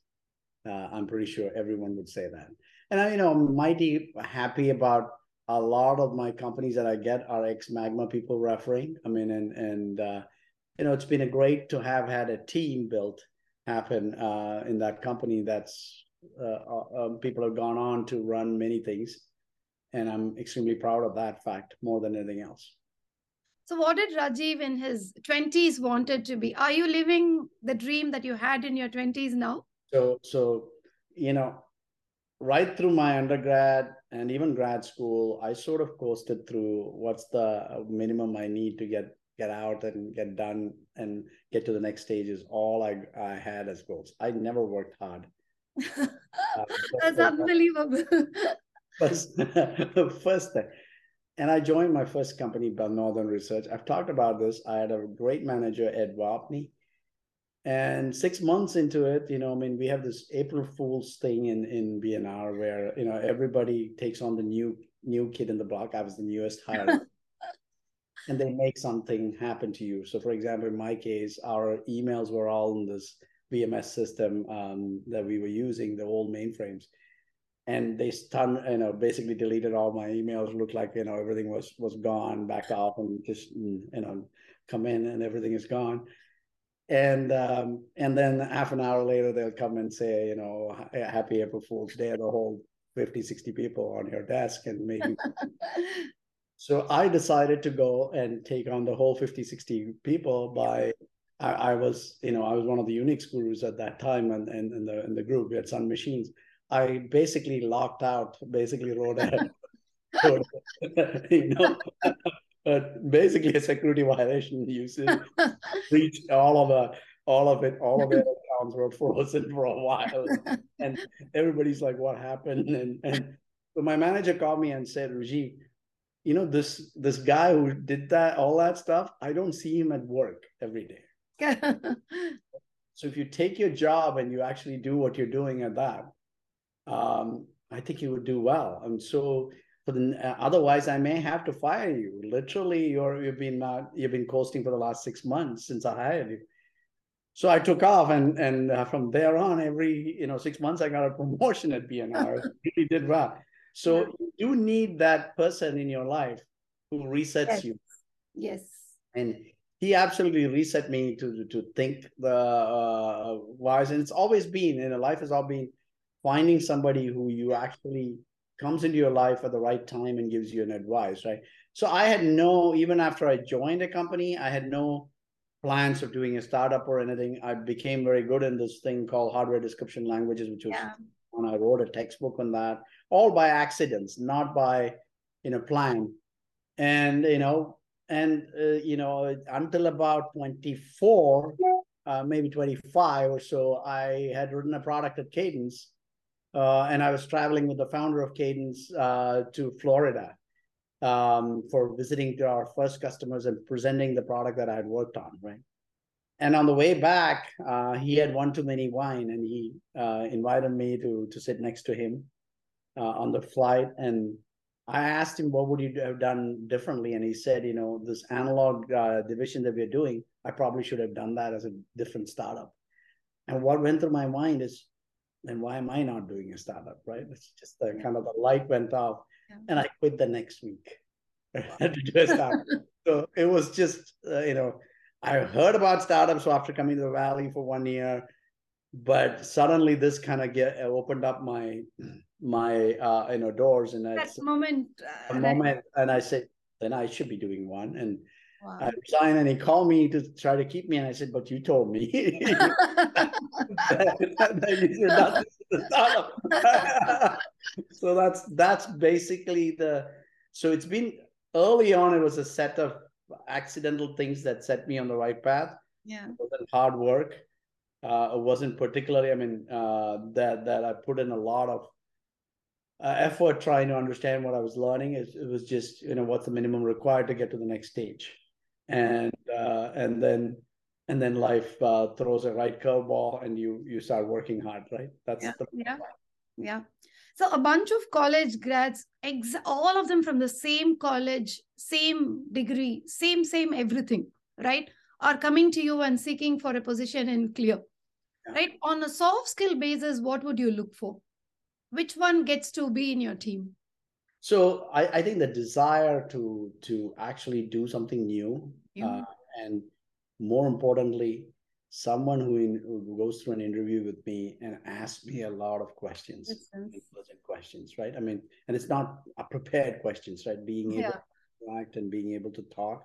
Uh, I'm pretty sure everyone would say that. And I, you know, I'm mighty happy about a lot of my companies that I get are ex Magma people referring. I mean, and and uh, you know, it's been a great to have had a team built happen uh, in that company. That's uh, uh, um, people have gone on to run many things, and I'm extremely proud of that fact more than anything else. So, what did Rajiv in his 20s wanted to be? Are you living the dream that you had in your 20s now? So, so you know, right through my undergrad and even grad school, I sort of coasted through what's the minimum I need to get get out and get done and get to the next stage is all I, I had as goals. I never worked hard. *laughs* uh, That's unbelievable. *laughs* first, *laughs* first thing. And I joined my first company, Bell Northern Research. I've talked about this. I had a great manager, Ed Wapney. And six months into it, you know, I mean, we have this April Fool's thing in, in BNR where, you know, everybody takes on the new new kid in the block. I was the newest hire *laughs* and they make something happen to you. So, for example, in my case, our emails were all in this VMS system um, that we were using, the old mainframes, and they stun, you know, basically deleted all my emails. Looked like you know everything was was gone, back off, and just you know come in and everything is gone. And um, and then half an hour later, they'll come and say, you know, happy April Fool's Day. The whole 50, 60 people on your desk and maybe *laughs* So I decided to go and take on the whole 50, 60 people by I, I, was, you know, I was one of the Unix gurus at that time and, and, and the in the group. We had Sun Machines. I basically locked out, basically wrote a, *laughs* wrote, *laughs* you know, *laughs* basically a security violation. You see, reached all of the, all of it, all of their accounts were frozen for a while, and everybody's like, "What happened?" And and so my manager called me and said, "Rajiv, you know this this guy who did that, all that stuff. I don't see him at work every day." so if you take your job and you actually do what you're doing at that um, I think you would do well. And so, for the uh, otherwise, I may have to fire you. Literally, you're you've been uh, you've been coasting for the last six months since I hired you. So I took off, and and uh, from there on, every you know six months, I got a promotion at BNR. *laughs* really did well. So you do need that person in your life who resets yes. you. Yes. And he absolutely reset me to to think the uh, wise, and it's always been in you know, life has all been finding somebody who you actually comes into your life at the right time and gives you an advice, right? So I had no, even after I joined a company, I had no plans of doing a startup or anything. I became very good in this thing called hardware description languages, which was yeah. when I wrote a textbook on that, all by accidents, not by you know plan. And you know, and uh, you know, until about 24, uh, maybe 25 or so, I had written a product at Cadence uh, and I was traveling with the founder of Cadence uh, to Florida um, for visiting to our first customers and presenting the product that I had worked on, right? And on the way back, uh, he had one too many wine, and he uh, invited me to to sit next to him uh, on the flight. And I asked him, "What would you have done differently?" And he said, "You know, this analog uh, division that we're doing, I probably should have done that as a different startup." And what went through my mind is, then why am I not doing a startup, right? It's just the kind of the light went off yeah. and I quit the next week *laughs* to do a startup. *laughs* so it was just, uh, you know, I heard about startups after coming to the Valley for one year, but suddenly this kind of get uh, opened up my my uh, you know doors and that moment uh, a moment and I said then I should be doing one and Wow. I resigned and he called me to try to keep me. And I said, But you told me that, you're not startup. so that's that's basically the so it's been early on, it was a set of accidental things that set me on the right path. Yeah. It wasn't hard work. Uh, it wasn't particularly, I mean, uh, that that I put in a lot of uh, effort trying to understand what I was learning. It, it was just, you know, what's the minimum required to get to the next stage and uh, and then and then life uh, throws a right curveball and you you start working hard right? That's yeah the- yeah yeah. So a bunch of college grads ex- all of them from the same college same degree same same everything right are coming to you and seeking for a position in clear yeah. right? On a soft skill basis what would you look for? Which one gets to be in your team so I, I think the desire to to actually do something new yeah. uh, and more importantly someone who, in, who goes through an interview with me and asks me a lot of questions questions right? I mean and it's not a prepared questions right? Being able yeah. to act and being able to talk.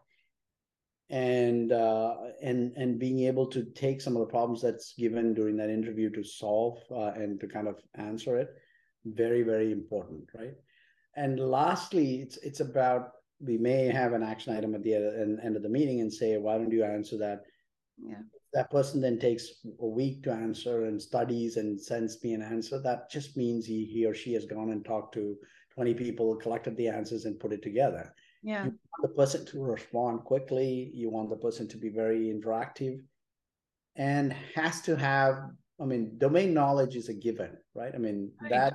And uh, and and being able to take some of the problems that's given during that interview to solve uh, and to kind of answer it very very important right and lastly it's it's about we may have an action item at the end, end of the meeting and say, why don't you answer that? Yeah. That person then takes a week to answer and studies and sends me an answer. That just means he, he or she has gone and talked to 20 people, collected the answers, and put it together. Yeah. You want the person to respond quickly. You want the person to be very interactive and has to have, I mean, domain knowledge is a given, right? I mean, right. that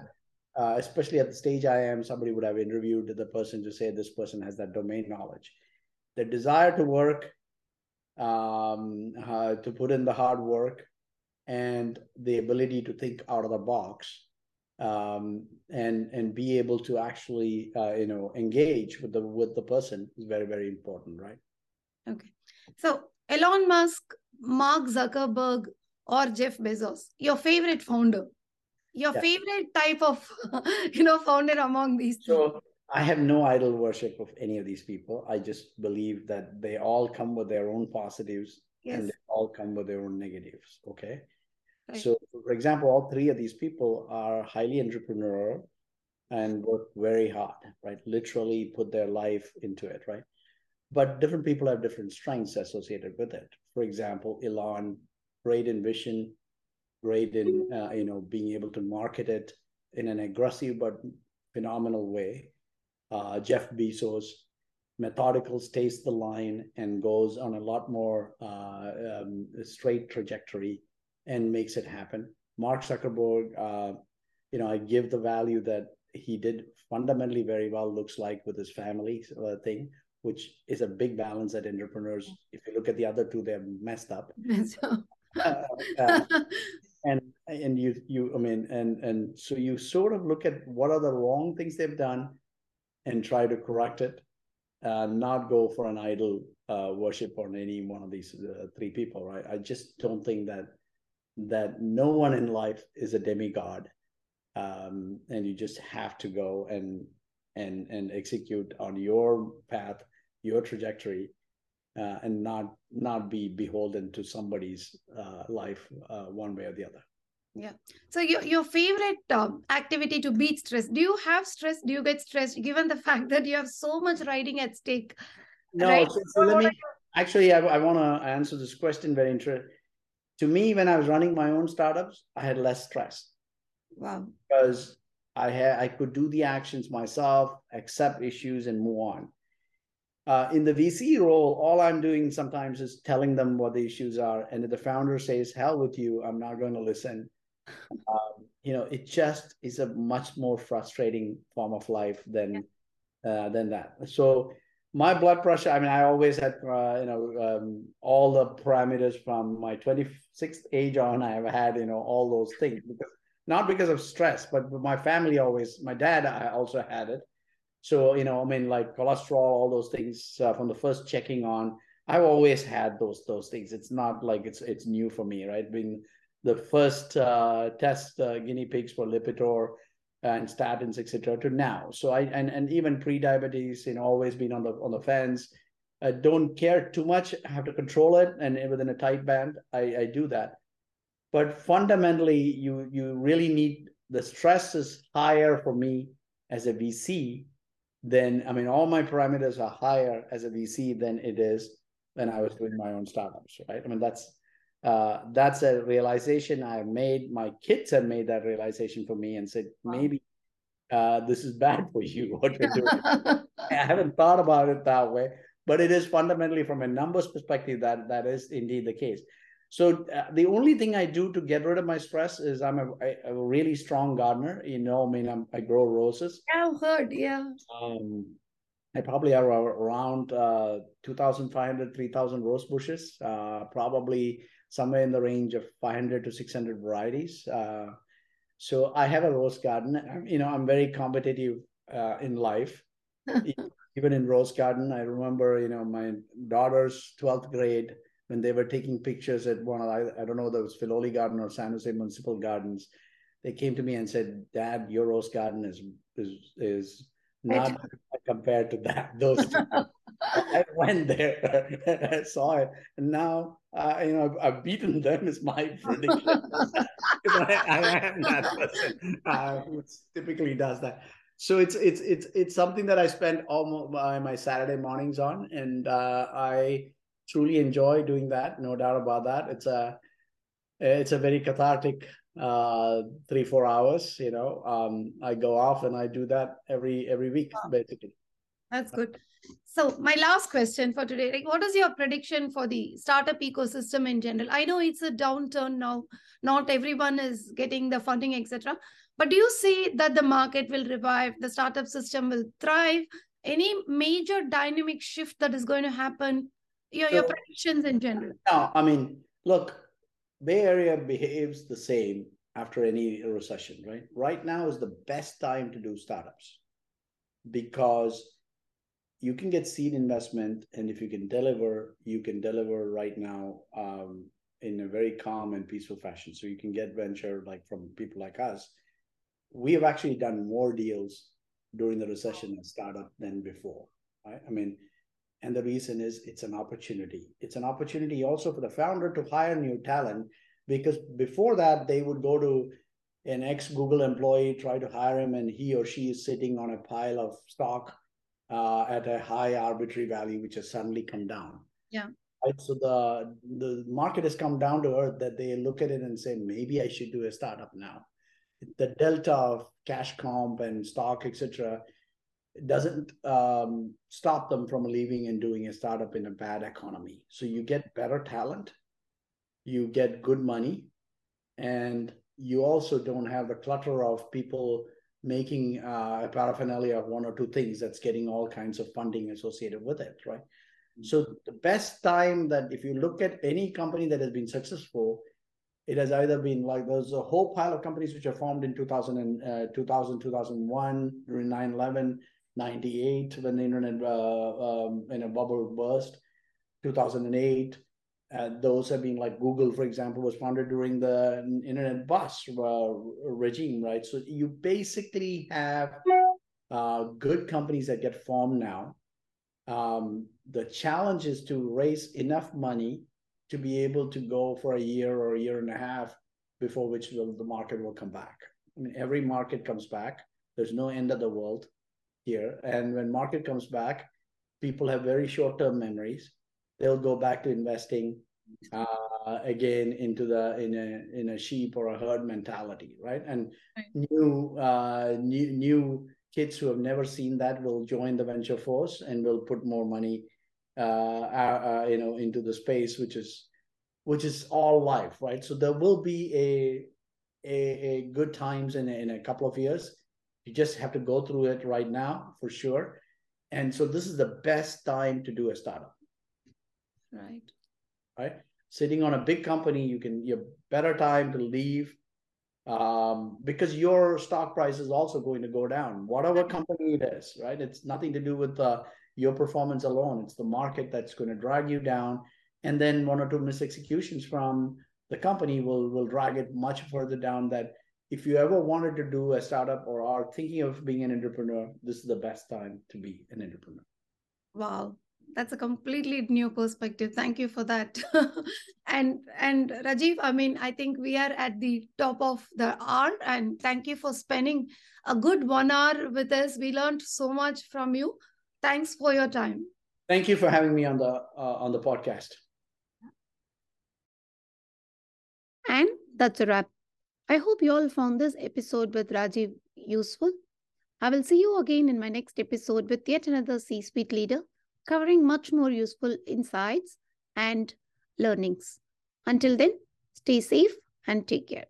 uh, especially at the stage I am, somebody would have interviewed the person to say this person has that domain knowledge. The desire to work, um, uh, to put in the hard work, and the ability to think out of the box, um, and and be able to actually uh, you know engage with the with the person is very very important, right? Okay, so Elon Musk, Mark Zuckerberg, or Jeff Bezos, your favorite founder? Your yeah. favorite type of *laughs* you know founder among these so i have no idol worship of any of these people i just believe that they all come with their own positives yes. and they all come with their own negatives okay Right. So, for example, all three of these people are highly entrepreneurial and work very hard, right? Literally put their life into it, right? But different people have different strengths associated with it. For example, Elon, great in vision, great in uh, you know being able to market it in an aggressive but phenomenal way. Uh, Jeff Bezos, methodical, stays the line, and goes on a lot more uh, um, straight trajectory and makes it happen. Mark Zuckerberg, uh, you know, I give the value that he did fundamentally very well. Looks like with his family thing, which is a big balance that entrepreneurs. If you look at the other two, they're messed up. *laughs* uh, uh, *laughs* and you you I mean and and so you sort of look at what are the wrong things they've done, and try to correct it, uh, not go for an idol uh, worship on any one of these uh, three people. Right? I just don't think that that no one in life is a demigod, um, and you just have to go and and and execute on your path, your trajectory, uh, and not not be beholden to somebody's uh, life uh, one way or the other yeah so your, your favorite um, activity to beat stress do you have stress do you get stressed given the *laughs* fact that you have so much riding at stake no right? so, so let me actually i, I want to answer this question very interesting to me when i was running my own startups i had less stress wow because i had i could do the actions myself accept issues and move on uh, in the VC role, all I'm doing sometimes is telling them what the issues are. And if the founder says, hell with you, I'm not going to listen. Um, you know, it just is a much more frustrating form of life than yeah. uh, than that. So my blood pressure, I mean, I always had, uh, you know, um, all the parameters from my 26th age on, I have had, you know, all those things. Because, not because of stress, but my family always, my dad I also had it. So, you know, I mean, like cholesterol, all those things uh, from the first checking on, I've always had those those things. It's not like it's it's new for me, right? Being the first uh, test uh, guinea pigs for Lipitor and statins, etc., to now. So I and and even pre-diabetes, you know, always been on the on the fence. I don't care too much. I have to control it, and within a tight band, I, I do that. But fundamentally, you you really need the stress is higher for me as a VC then I mean all my parameters are higher as a VC than it is when I was doing my own startups, right? I mean that's uh, that's a realization I made. My kids have made that realization for me and said wow. maybe uh, this is bad for you *laughs* what you're doing. *laughs* I haven't thought about it that way, but it is fundamentally from a numbers perspective that that is indeed the case. So uh, the only thing I do to get rid of my stress is I'm a, a really strong gardener. You know, I mean, I'm, i grow roses. I've heard. Yeah. Um, I probably have around uh, 2,500, 3,000 rose bushes, uh, probably somewhere in the range of 500 to 600 varieties. Uh, so I have a rose garden. I'm, you know, I'm very competitive uh, in life. *laughs* Even in rose garden, I remember, you know, my daughter's 12th grade when they were taking pictures at one of I, I don't know it was Filoli Garden or San Jose Municipal Gardens, they came to me and said, "Dad, your rose garden is is is not compared to that those." *laughs* I went there, *laughs* I saw it, and now uh, you know I've beaten them. Is my *laughs* prediction. I, I, am that person uh, who typically does that. So it's it's it's it's something that I spend all my, my Saturday mornings on, and uh, I truly enjoy doing that. No doubt about that. It's a it's a very cathartic uh, three four hours. You know, um, I go off and I do that every every week wow. basically. That's good. So my last question for today, like what is your prediction for the startup ecosystem in general? I know it's a downturn now. Not everyone is getting the funding, etc. But do you see that the market will revive, the startup system will thrive? Any major dynamic shift that is going to happen your, so, your predictions in general. No, I mean, look, Bay Area behaves the same after any recession, right? Right now is the best time to do startups because you can get seed investment, and if you can deliver, you can deliver right now um, in a very calm and peaceful fashion. So you can get venture like from people like us. We have actually done more deals during the recession and startup than before. Right? I mean, and the reason is it's an opportunity. It's an opportunity also for the founder to hire new talent because before that they would go to an ex Google employee, try to hire him, and he or she is sitting on a pile of stock uh, at a high arbitrary value, which has suddenly come down. Yeah. Right. So the the market has come down to earth that they look at it and say, maybe I should do a startup now. The delta of cash comp and stock, etc., doesn't um, stop them from leaving and doing a startup in a bad economy. So you get better talent, you get good money, and you also don't have the clutter of people making uh, a paraphernalia of one or two things that's getting all kinds of funding associated with it, right? Mm-hmm. So the best time that if you look at any company that has been successful, it has either been like there's a whole pile of companies which are formed in 2000 and uh, 2000 2001 during 9-11 98 when the internet uh, um, in a bubble burst 2008 uh, those have been like Google, for example, was founded during the internet bust uh, regime, right? So you basically have uh, good companies that get formed now. Um, the challenge is to raise enough money to be able to go for a year or a year and a half before which the, the market will come back. I mean, every market comes back. There's no end of the world here. And when market comes back, people have very short-term memories they'll go back to investing uh, again into the in a in a sheep or a herd mentality, right? And right. new uh, new new kids who have never seen that will join the venture force and will put more money, uh, uh, you know, into the space, which is which is all life, right? So there will be a a, a good times in a, in a couple of years. You just have to go through it right now for sure. And so this is the best time to do a startup. Right. Right. Sitting on a big company, you can you have better time to leave um, because your stock price is also going to go down. Whatever company it is, right? It's nothing to do with uh, your performance alone. It's the market that's going to drag you down, and then one or two misexecutions from the company will will drag it much further down. That if you ever wanted to do a startup or are thinking of being an entrepreneur, this is the best time to be an entrepreneur. Wow, that's a completely new perspective. Thank you for that. *laughs* And and rajiv i mean i think we are at the top of the hour and thank you for spending a good one hour with us. We learned so much from you. Thanks for your time. Thank you for having me on the uh, on the podcast. And that's a wrap. I hope you all found this episode with rajiv useful. I will see you again in my next episode with yet another c-suite leader covering much more useful insights and learnings. Until then, stay safe and take care.